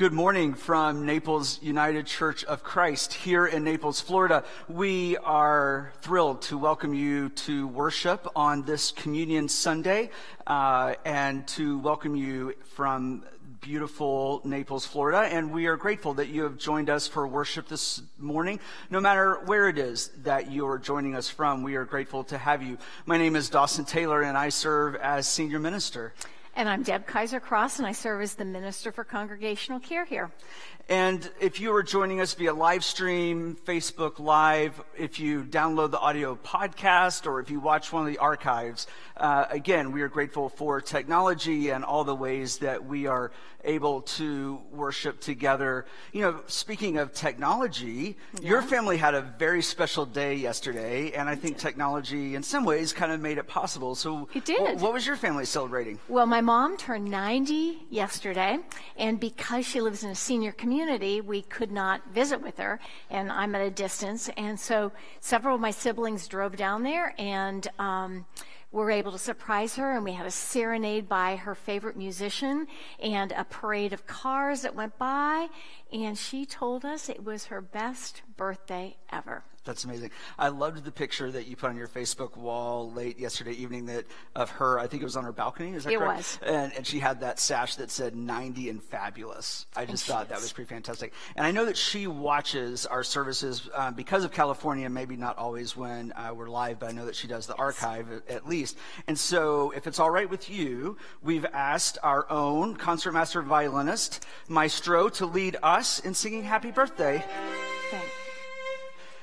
Good morning from Naples United Church of Christ here in Naples, Florida. We are thrilled to welcome you to worship on this Communion Sunday uh, and to welcome you from beautiful Naples, Florida. And we are grateful that you have joined us for worship this morning. No matter where it is that you are joining us from, we are grateful to have you. My name is Dawson Taylor, and I serve as senior minister. And I'm Deb Kaiser Cross, and I serve as the Minister for Congregational Care here. And if you are joining us via live stream, Facebook Live, if you download the audio podcast, or if you watch one of the archives, uh, again, we are grateful for technology and all the ways that we are able to worship together. You know, speaking of technology, yeah. your family had a very special day yesterday, and I think technology, in some ways, kind of made it possible. So, it did. what was your family celebrating? Well, my mom turned 90 yesterday, and because she lives in a senior community, community, we could not visit with her, and I'm at a distance. And so several of my siblings drove down there and um, were able to surprise her. And we had a serenade by her favorite musician and a parade of cars that went by. And she told us it was her best birthday ever. That's amazing. I loved the picture that you put on your Facebook wall late yesterday evening that of her. I think it was on her balcony. Is that it correct? was. And, and she had that sash that said 90 and fabulous. I just thought that was pretty fantastic. And I know that she watches our services um, because of California, maybe not always when uh, we're live, but I know that she does the archive at, at least. And so if it's all right with you, we've asked our own concertmaster violinist, Maestro, to lead us in singing Happy Birthday. Thanks.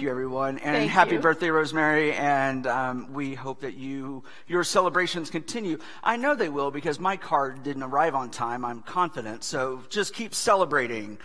Thank you. Everyone. And Thank happy you. birthday, Rosemary. And um, we hope that you your celebrations continue. I know they will because my card didn't arrive on time. I'm confident. So just keep celebrating.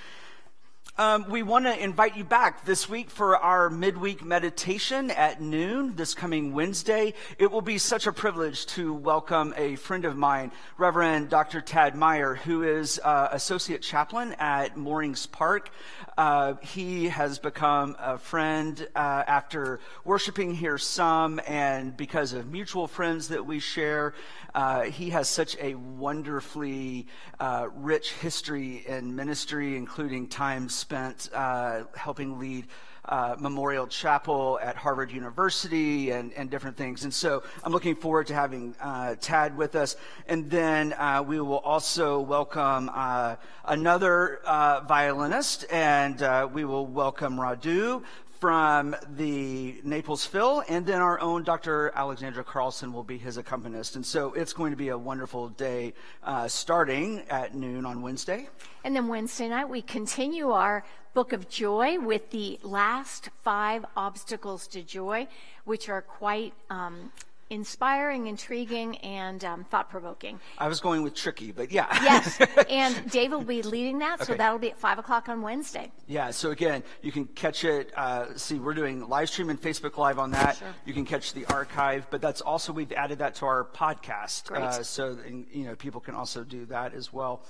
Um, we want to invite you back this week for our midweek meditation at noon this coming Wednesday. It will be such a privilege to welcome a friend of mine, Reverend Dr. Tad Meyer, who is uh, associate chaplain at Moorings Park. Uh, he has become a friend uh, after worshiping here some, and because of mutual friends that we share. Uh, he has such a wonderfully uh, rich history in ministry, including times spent uh, helping lead. Uh, Memorial Chapel at Harvard University and, and different things. And so I'm looking forward to having uh, Tad with us. And then uh, we will also welcome uh, another uh, violinist, and uh, we will welcome Radu from the Naples Phil, and then our own Dr. Alexandra Carlson will be his accompanist. And so it's going to be a wonderful day uh, starting at noon on Wednesday. And then Wednesday night, we continue our Book of Joy with the last five obstacles to joy, which are quite um, inspiring, intriguing, and um, thought provoking. I was going with tricky, but yeah. yes, and Dave will be leading that, so Okay. that'll be at 5 o'clock on Wednesday. Yeah, so again, you can catch it. Uh, see, we're doing live stream and Facebook Live on that. Sure. You can catch the archive, but that's also we've added that to our podcast, Great. Uh, so and, you know people can also do that as well.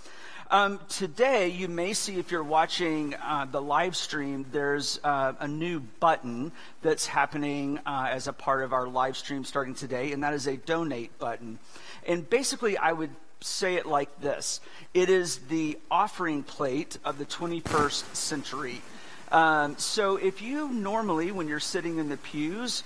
Um, today, you may see if you're watching uh, the live stream, there's uh, a new button that's happening uh, as a part of our live stream starting today, and that is a donate button. And basically, I would say it like this it is the offering plate of the 21st century. Um, so if you normally, when you're sitting in the pews,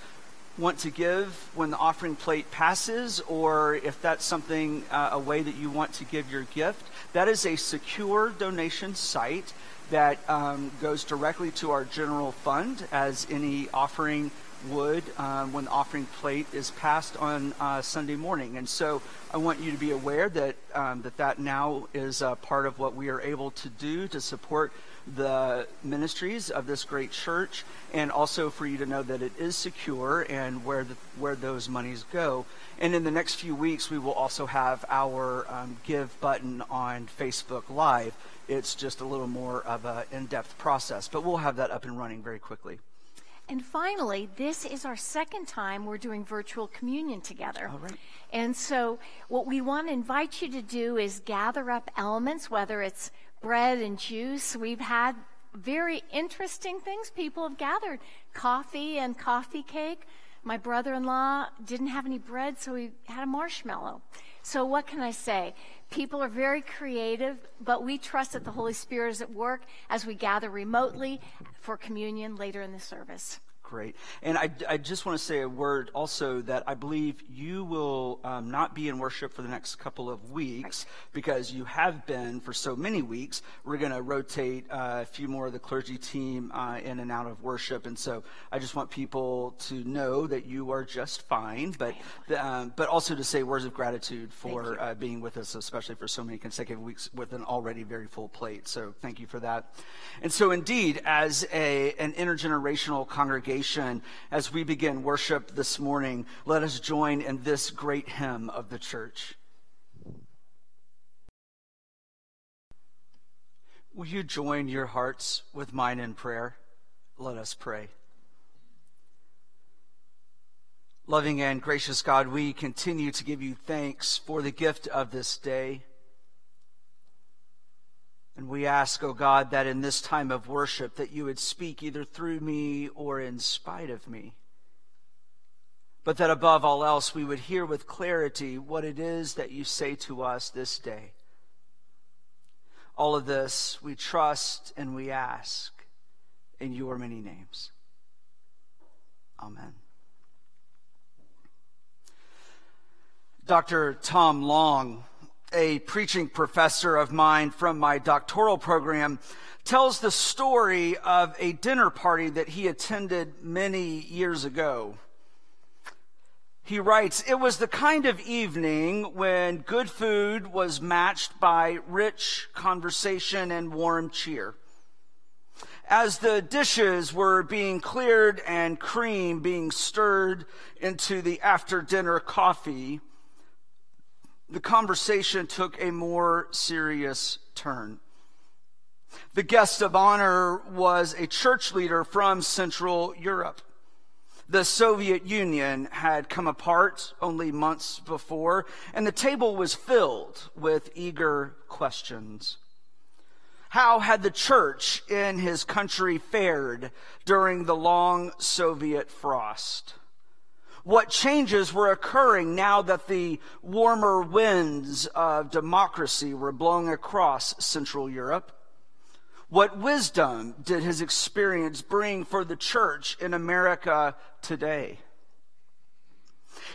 want to give when the offering plate passes, or if that's something, uh, a way that you want to give your gift, that is a secure donation site that um, goes directly to our general fund as any offering would um, when the offering plate is passed on uh, Sunday morning. And so I want you to be aware that um, that, that now is a part of what we are able to do to support the ministries of this great church, and also for you to know that it is secure and where the, where those monies go. And in the next few weeks, we will also have our um, give button on Facebook Live. It's just a little more of an in-depth process, but we'll have that up and running very quickly. And finally, this is our second time we're doing virtual communion together. All right. And so, what we want to invite you to do is gather up elements, whether it's bread and juice. We've had very interesting things people have gathered coffee and coffee cake. My brother in law didn't have any bread, so he had a marshmallow. So, what can I say? People are very creative, but we trust that the Holy Spirit is at work as we gather remotely for communion later in the service. Great. And I, I just want to say a word also that I believe you will um, not be in worship for the next couple of weeks because you have been for so many weeks. We're going to rotate uh, a few more of the clergy team uh, in and out of worship. And so I just want people to know that you are just fine, but, um, but also to say words of gratitude for uh, being with us, especially for so many consecutive weeks with an already very full plate. So thank you for that. And so indeed, as a, an intergenerational congregation, congregation, as we begin worship this morning, let us join in this great hymn of the church. Will you join your hearts with mine in prayer? Let us pray. Loving and gracious God, we continue to give you thanks for the gift of this day. And we ask, O oh God, that in this time of worship that you would speak either through me or in spite of me. But that above all else we would hear with clarity what it is that you say to us this day. All of this we trust and we ask in your many names. Amen. Dr. Tom Long a preaching professor of mine from my doctoral program, tells the story of a dinner party that he attended many years ago. He writes, It was the kind of evening when good food was matched by rich conversation and warm cheer. As the dishes were being cleared and cream being stirred into the after dinner coffee, the conversation took a more serious turn. The guest of honor was a church leader from Central Europe. The Soviet Union had come apart only months before, and the table was filled with eager questions. How had the church in his country fared during the long Soviet frost? What changes were occurring now that the warmer winds of democracy were blowing across Central Europe. What wisdom did his experience bring for the church in America today?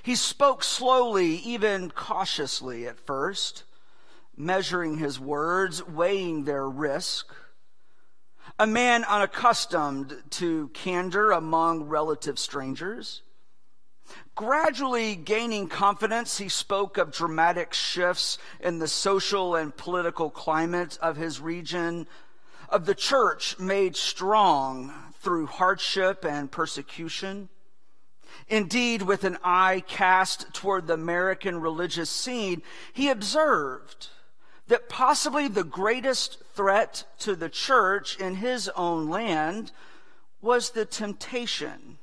He spoke slowly, even cautiously at first, measuring his words, weighing their risk. A man unaccustomed to candor among relative strangers. Gradually gaining confidence, he spoke of dramatic shifts in the social and political climate of his region, of the church made strong through hardship and persecution. Indeed, with an eye cast toward the American religious scene, he observed that possibly the greatest threat to the church in his own land was the temptation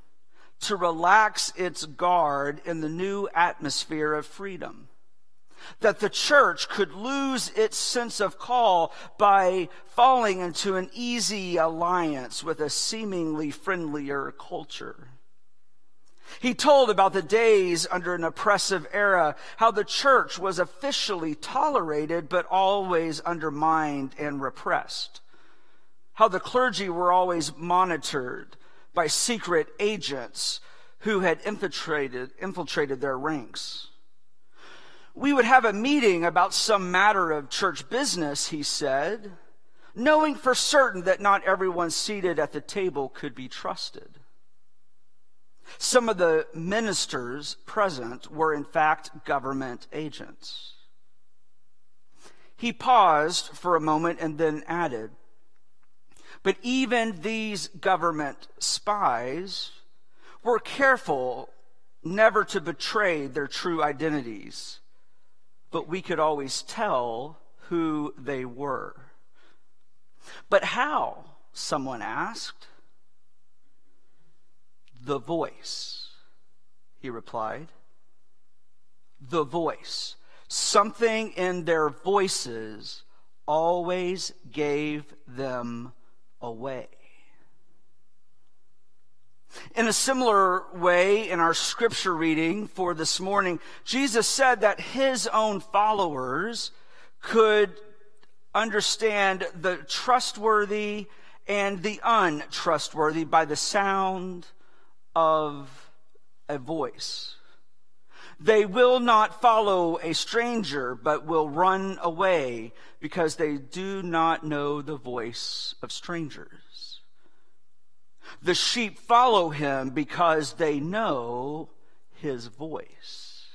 to relax its guard in the new atmosphere of freedom. That the church could lose its sense of call by falling into an easy alliance with a seemingly friendlier culture. He told about the days under an oppressive era, how the church was officially tolerated but always undermined and repressed. How the clergy were always monitored, by secret agents who had infiltrated, infiltrated their ranks. We would have a meeting about some matter of church business, he said, knowing for certain that not everyone seated at the table could be trusted. Some of the ministers present were, in fact, government agents. He paused for a moment and then added, but even these government spies were careful never to betray their true identities, but we could always tell who they were. But how? Someone asked. The voice, he replied. The voice. Something in their voices always gave them away. In a similar way, in our scripture reading for this morning, Jesus said that his own followers could understand the trustworthy and the untrustworthy by the sound of a voice. They will not follow a stranger, but will run away because they do not know the voice of strangers. The sheep follow him because they know his voice.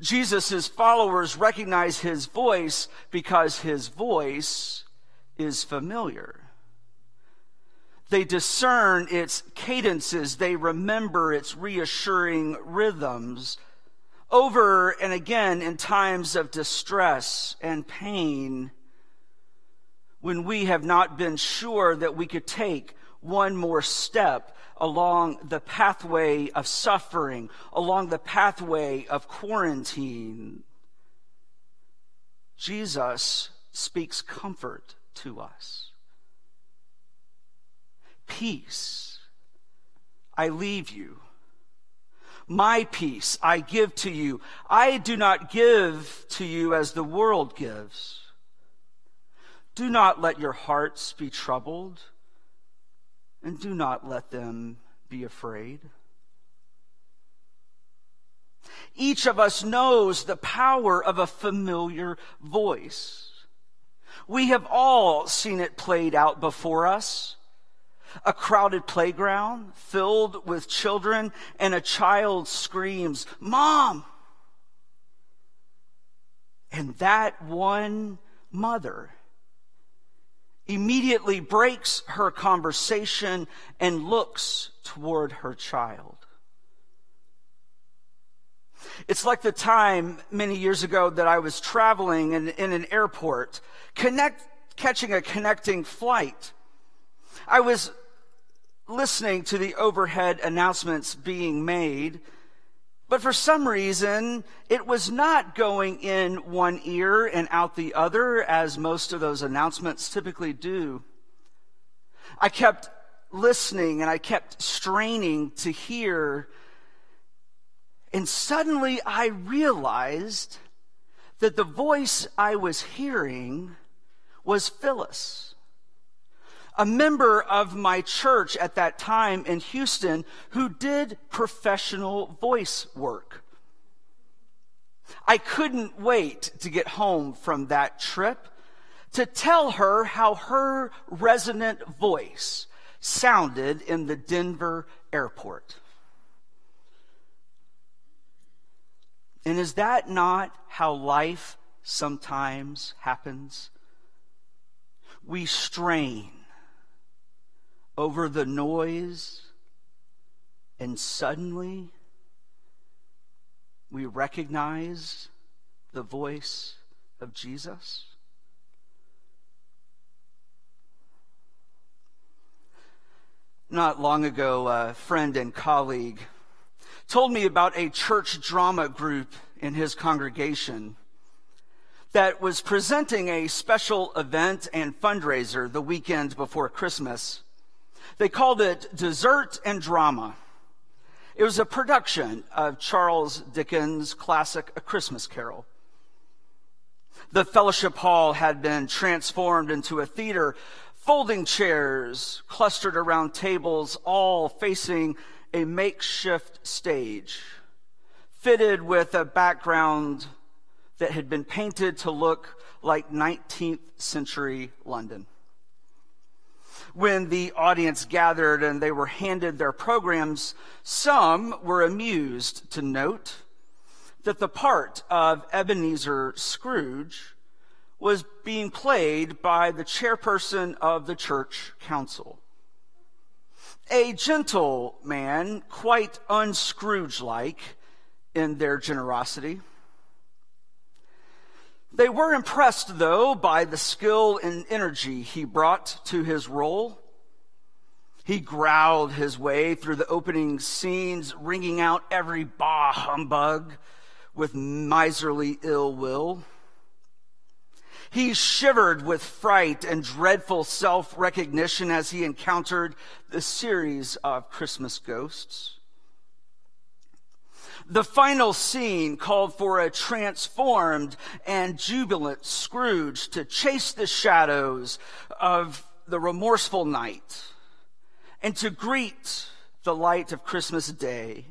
Jesus' followers recognize his voice because his voice is familiar. They discern its cadences. They remember its reassuring rhythms. Over and again in times of distress and pain, when we have not been sure that we could take one more step along the pathway of suffering, along the pathway of quarantine, Jesus speaks comfort to us. Peace I leave you. My peace I give to you. I do not give to you as the world gives. Do not let your hearts be troubled, and do not let them be afraid. Each of us knows the power of a familiar voice. We have all seen it played out before us. A crowded playground filled with children, and a child screams, Mom! And that one mother immediately breaks her conversation and looks toward her child. It's like the time many years ago that I was traveling in, in an airport, connect, catching a connecting flight. I was listening to the overhead announcements being made, but for some reason, it was not going in one ear and out the other, as most of those announcements typically do. I kept listening and I kept straining to hear and suddenly I realized that the voice I was hearing was Phyllis, a member of my church at that time in Houston who did professional voice work. I couldn't wait to get home from that trip to tell her how her resonant voice sounded in the Denver airport. And is that not how life sometimes happens? We strain over the noise, and suddenly we recognize the voice of Jesus. Not long ago, a friend and colleague told me about a church drama group in his congregation that was presenting a special event and fundraiser the weekend before Christmas. They called it Dessert and Drama. It was a production of Charles Dickens' classic A Christmas Carol. The fellowship hall had been transformed into a theater, folding chairs clustered around tables, all facing a makeshift stage fitted with a background that had been painted to look like 19th century London. When the audience gathered and they were handed their programs, some were amused to note that the part of Ebenezer Scrooge was being played by the chairperson of the church council a gentle man, quite unscrooge like in their generosity. They were impressed, though, by the skill and energy he brought to his role. He growled his way through the opening scenes, ringing out every bah humbug with miserly ill will. He shivered with fright and dreadful self recognition as he encountered the series of Christmas ghosts. The final scene called for a transformed and jubilant Scrooge to chase the shadows of the remorseful night and to greet the light of Christmas Day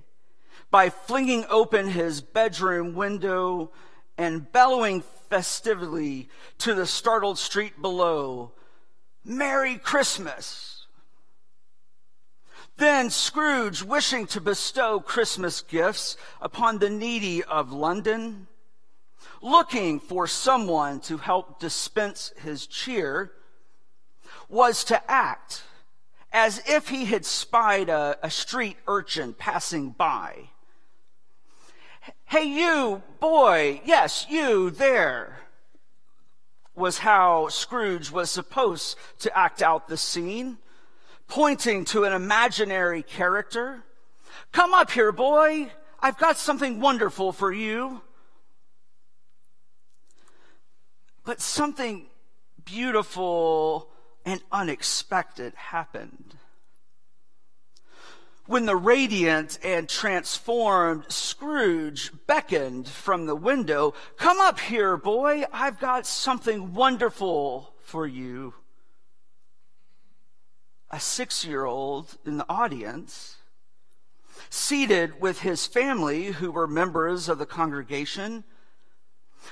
by flinging open his bedroom window and bellowing festively to the startled street below, Merry Christmas! Then Scrooge, wishing to bestow Christmas gifts upon the needy of London, looking for someone to help dispense his cheer, was to act as if he had spied a, a street urchin passing by. Hey, you, boy, yes, you there, was how Scrooge was supposed to act out the scene pointing to an imaginary character. Come up here, boy. I've got something wonderful for you. But something beautiful and unexpected happened. When the radiant and transformed Scrooge beckoned from the window, Come up here, boy. I've got something wonderful for you a six year old in the audience, seated with his family, who were members of the congregation,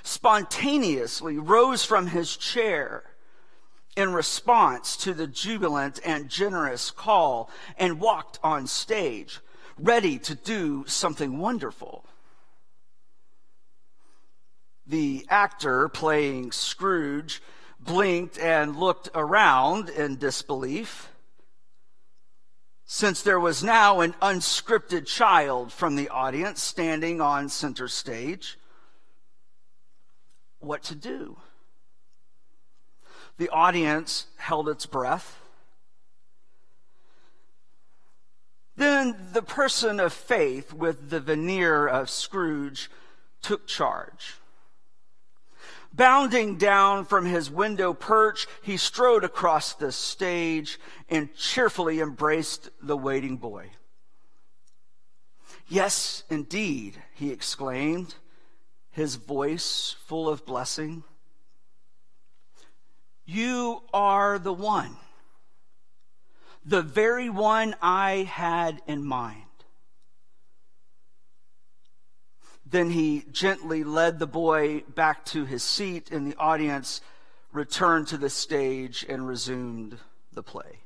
spontaneously rose from his chair in response to the jubilant and generous call and walked on stage, ready to do something wonderful. The actor playing Scrooge blinked and looked around in disbelief since there was now an unscripted child from the audience standing on center stage, what to do? The audience held its breath. Then the person of faith with the veneer of Scrooge took charge. Bounding down from his window perch, he strode across the stage and cheerfully embraced the waiting boy. Yes, indeed, he exclaimed, his voice full of blessing. You are the one, the very one I had in mind. Then he gently led the boy back to his seat, and the audience returned to the stage and resumed the play.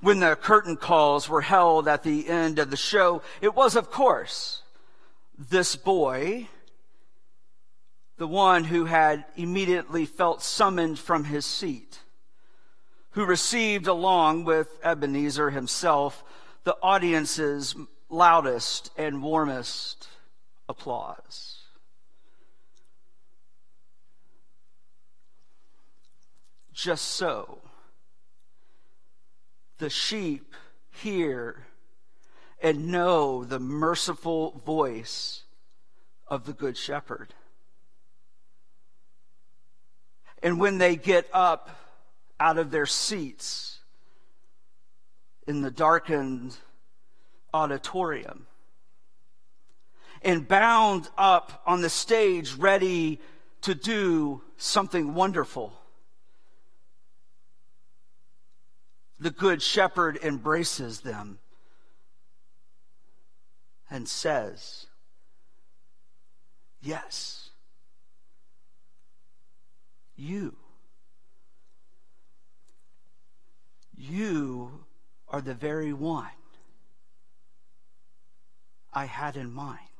When the curtain calls were held at the end of the show, it was, of course, this boy, the one who had immediately felt summoned from his seat, who received, along with Ebenezer himself, the audience's loudest and warmest applause. Just so, the sheep hear and know the merciful voice of the Good Shepherd. And when they get up out of their seats in the darkened auditorium and bound up on the stage ready to do something wonderful. The Good Shepherd embraces them and says, Yes, you. You are the very one I had in mind.